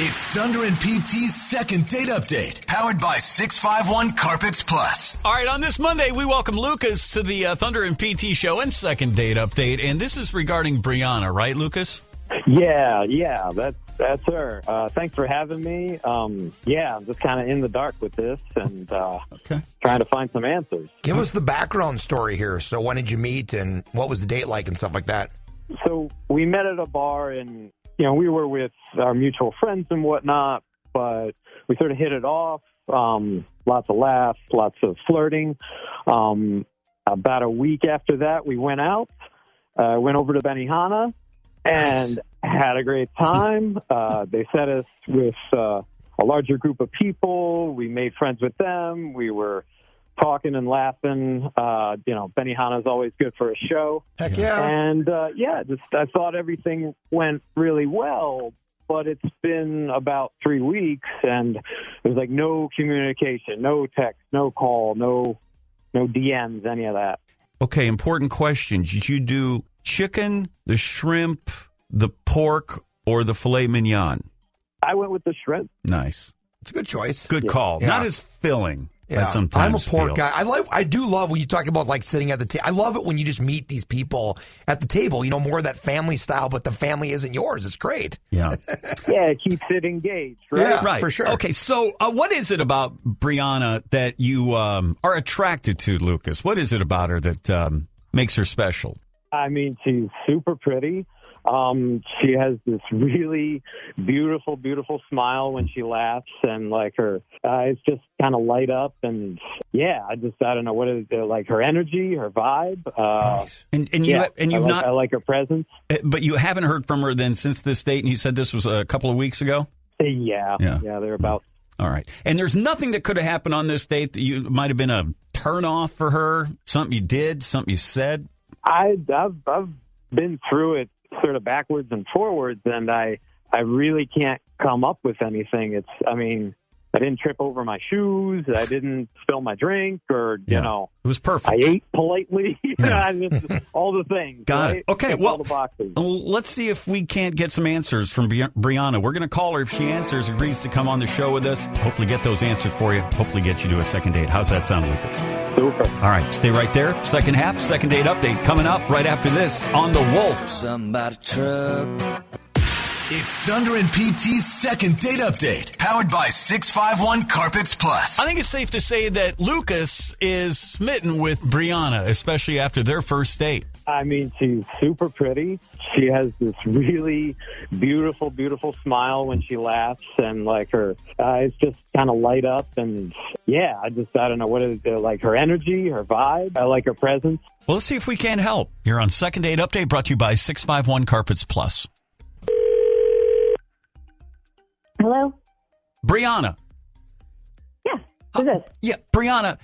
It's Thunder and PT's second date update, powered by 651 Carpets Plus. All right, on this Monday, we welcome Lucas to the uh, Thunder and PT show and second date update. And this is regarding Brianna, right, Lucas? Yeah, yeah, that's that's her. Uh, thanks for having me. Um, yeah, I'm just kind of in the dark with this and uh, Okay. trying to find some answers. Give us the background story here. So, when did you meet and what was the date like and stuff like that? So we met at a bar, and you know we were with our mutual friends and whatnot, but we sort of hit it off. Um, lots of laughs, lots of flirting. Um, about a week after that, we went out, uh, went over to Benihana, and had a great time. Uh, they set us with uh, a larger group of people. We made friends with them. We were talking and laughing. Uh, you know, Benihana is always good for a show. Heck yeah. And uh, yeah, just I thought everything went really well, but it's been about three weeks, and there's like no communication, no text, no call, no no DMs, any of that. Okay, important question. Did you do chicken, the shrimp, the pork, or the filet mignon? I went with the shrimp. Nice. It's a good choice. Good call. Yeah. Not as filling. I Yeah, sometimes I'm a pork feel. guy. I love. I do love when you talk about like sitting at the table. I love it when you just meet these people at the table. You know, more of that family style, but the family isn't yours. It's great. Yeah. Yeah, it keeps it engaged, right? Yeah. right. for sure. Okay, so uh, what is it about Brianna that you um, are attracted to, Lucas? What is it about her that um, makes her special? I mean, she's super pretty. Um, she has this really beautiful, beautiful smile when she laughs, and like her eyes just kind of light up. And yeah, I just I don't know what is it, like her energy, her vibe. Uh, Nice. And and you yeah, and you've I like, not, I like her presence. uh, but you haven't heard from her then since this date. And you said this was a couple of weeks ago. Yeah, Yeah. yeah, they're about All right. And there's nothing that could have happened on this date that you might have been a turn off for her. Something you did, something you said. I, I've I've been through it sort of backwards and forwards, and I I really can't come up with anything. It's I mean I didn't trip over my shoes, I didn't spill my drink, or Yeah. you know It was perfect. I ate politely. I just, all the things. Got right? it. Okay, Check well, all the boxes. Well, Let's see if we can't get some answers from Brianna. We're going to call her. If she answers, agrees to come on the show with us, hopefully get those answers for you. Hopefully get you to a second date. How's that sound, Lucas? Super. All right, stay right there. Second half, second date update coming up right after this on The Wolf. Somebody truck. It's Thunder and PT's second date update, powered by 651 Carpets Plus. I think it's safe to say that Lucas is smitten with Brianna, especially after their first date. I mean, she's super pretty. She has this really beautiful, beautiful smile when she laughs, and like her eyes just kind of light up. And yeah, I just I don't know what is it like her energy, her vibe. I like her presence. Well, let's see if we can help. You're on Second Date Update brought to you by 651 Carpets Plus. Hello? Brianna. Yeah. Who's this? Yeah, Brianna,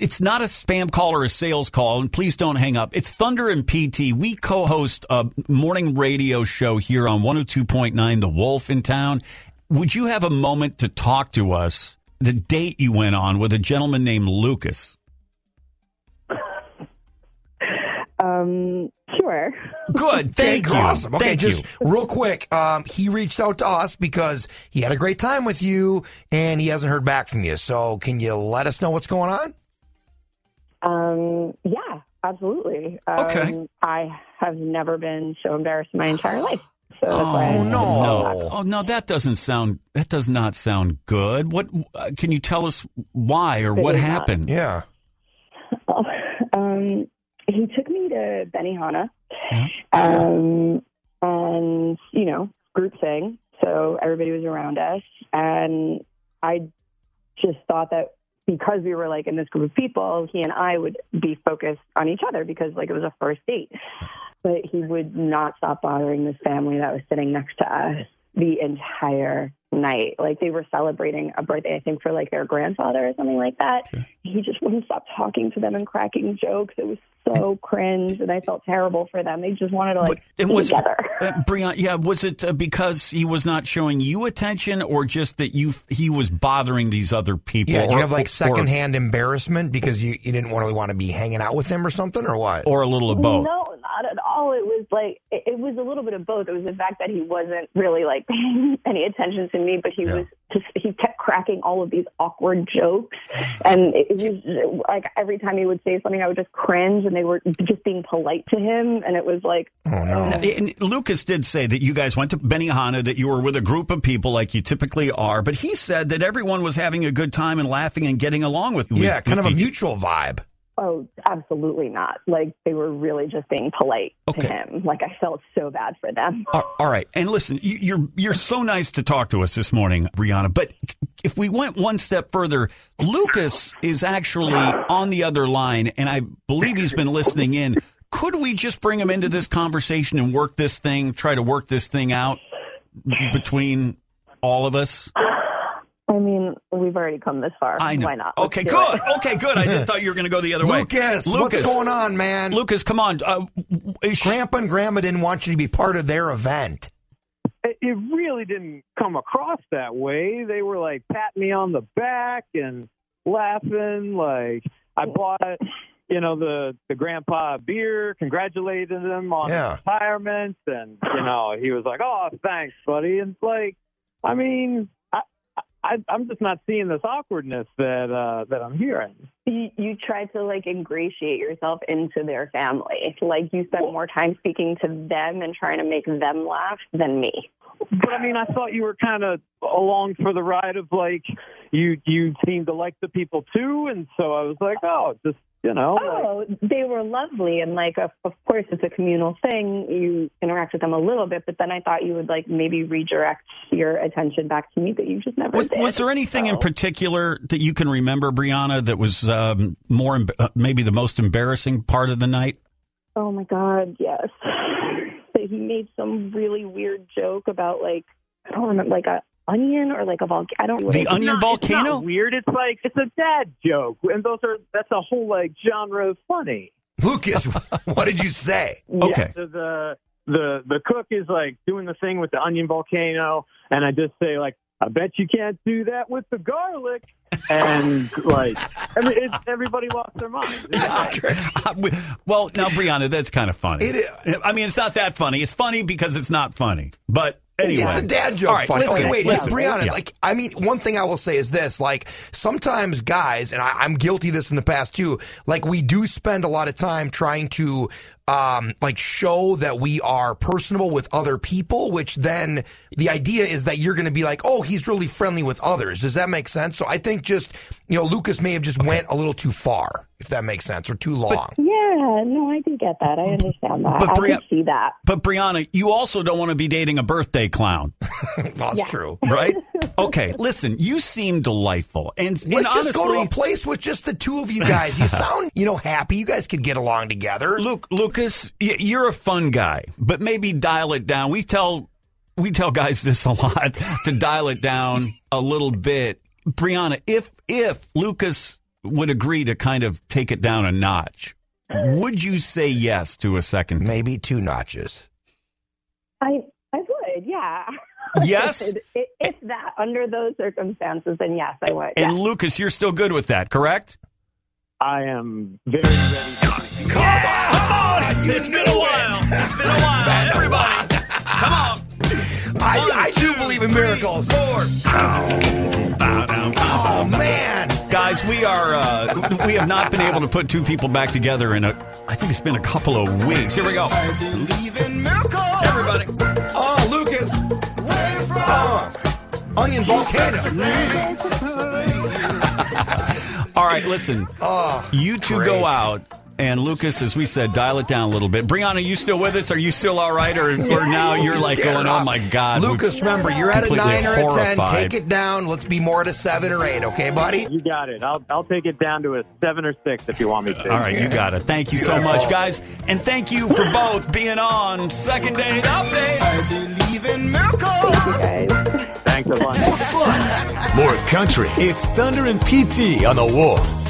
it's not a spam call or a sales call, and please don't hang up. It's Thunder and PT. We co host a morning radio show here on 102.9 The Wolf in town. Would you have a moment to talk to us? The date you went on with a gentleman named Lucas. Um, sure. Good. Thank you. Awesome. Okay, Thank just you. real quick. Um, he reached out to us because he had a great time with you and he hasn't heard back from you. So, can you let us know what's going on? Um, yeah, absolutely. Um, Okay. I have never been so embarrassed in my entire life. So Oh, no. No. Oh no, that doesn't sound. That does not sound good. What uh, can you tell us why or It what is not. happened? Um, Um, he took me to Benihana, um, and you know, group thing. So everybody was around us, and I just thought that because we were like in this group of people, he and I would be focused on each other because like it was a first date. But he would not stop bothering this family that was sitting next to us the entire night. Like they were celebrating a birthday, I think, for like their grandfather or something like that. He just wouldn't stop talking to them and cracking jokes. It was so cringe, and I felt terrible for them. They just wanted to like And be was together. uh, Brian? Yeah, was it uh, because he was not showing you attention, or just that you he was bothering these other people? Yeah, do you have like or- secondhand embarrassment because you, you didn't really want to be hanging out with him or something, or what? or, a little of both? No, not all. It was like it, it was a little bit of both. It was the fact that he wasn't really like paying any attention to me, but he was just he kept cracking all of these awkward jokes, and it, it was like every time he would say something, I would just cringe, and they were just being polite to him, and it was like, oh no. Oh. And Lucas did say that you guys went to Benihana, that you were with a group of people like you typically are, but he said that everyone was having a good time and laughing and getting along with. with yeah, kind of a each- mutual vibe. Oh, absolutely not. Like they were really just being polite Okay. to him. Like I felt so bad for them. All- right, and listen, you, you're you're so nice to talk to us this morning, Brianna. But if we went one step further, Lucas is actually on the other line, and I believe he's been listening in. Could we just bring him into this conversation and work this thing, try to work this thing out between all of us? I mean, we've already come this far. I know. Why not? Let's Okay, good. it. Okay, good. I just thought you were going to go the other way. Lucas, what's Lucas. going on, man? Lucas, come on. Uh, is- Grandpa and Grandma didn't want you to be part of their event. it it really didn't come across that way. They were like patting me on the back and laughing. Like I bought, you know, the the grandpa beer, congratulated him on Yeah. his retirement, and you know, he was like, "Oh, thanks, buddy." And like, I mean, I, I'm just not seeing this awkwardness that uh that I'm hearing. you, you try to like ingratiate yourself into their family. Like you spend more time speaking to them and trying to make them laugh than me. But I mean, I thought you were kind of along for the ride of like you you seemed to like the people too, and so I was like, oh, just you know, like, Oh, they were lovely, and like, of, of course, it's a communal thing. You interact with them a little bit, but then I thought you would like maybe redirect your attention back to me, that you just never Was, did. was there anything in particular that you can remember, Brianna, that was um, more, uh, maybe the most embarrassing part of the night? Oh my God, yes. That he made some really weird joke about like I don't remember, like a onion or like a volcano. I don't. Know. The like, onion not- It's volcano? not weird. It's like it's a dad joke, and those are that's a whole like genre of funny. Lucas, what did you say? Okay. So the the the cook is like doing the thing with the onion volcano, and I just say like, I bet you can't do that with the garlic, and like every, it's, everybody lost their mind. well, now, Brianna, that's kind of funny. It is- I mean, it's not that funny. It's funny because it's not funny. But anyway. It's a dad joke. All right, funny. listen, okay, wait, listen. Brianna. Yeah. Like, I mean, one thing I will say is this: like, sometimes guys, and I, I'm guilty of this in the past too. Like, we do spend a lot of time trying to, um, like, show that we are personable with other people. Which then the idea is that you're going to be like, oh, he's really friendly with others. Does that make sense? So I think just, you know, Lucas may have just went a little too far, if that makes sense, or too long. Yeah, no, I do get that. I understand that. But I Bria- can see that. But Brianna, you also don't want to be dating a birthday clown, That's it's true. right? okay, listen, you seem delightful, and, and Let's honestly, just go to a place with just the two of you guys. You sound, you know, happy. You guys could get along together. Luke, Lucas, you're a fun guy, but maybe dial it down. We tell we tell guys this a lot to dial it down a little bit. Brianna, if if Lucas would agree to kind of take it down a notch, would you say yes to a second? Maybe two notches. I I would, yeah. Yes? if, if that under those circumstances, then yes, I would. And yeah. Lucas, you're still good with that, correct? I am very ready. To Come on! It's been a while. It's been a while. Everybody, come on. I, I do believe in miracles. Four. Oh, man. Guys, we are uh, we have not been able to put two people back together in a I think it's been a couple of weeks. Here we go. Believe in miracles. Everybody. Oh, Lucas. Where from? Oh, Onion volcano. All right, listen. Oh, You two great. go out And Lucas, as we said, dial it down a little bit. Brianna, are you still with us? Are you still all right? Or, or now you're like going, oh my God. Lucas, remember, you're at a nine or a ten. Take it down. Let's be more at a seven or eight, okay, buddy? You got it. I'll I'll take it down to a seven or six if you want me to. All right, you got it. Thank you so much, guys. And thank you for both being on Second Date Update. I believe in miracles. Thanks a bunch. More country. It's Thunder and PT on the Wolf.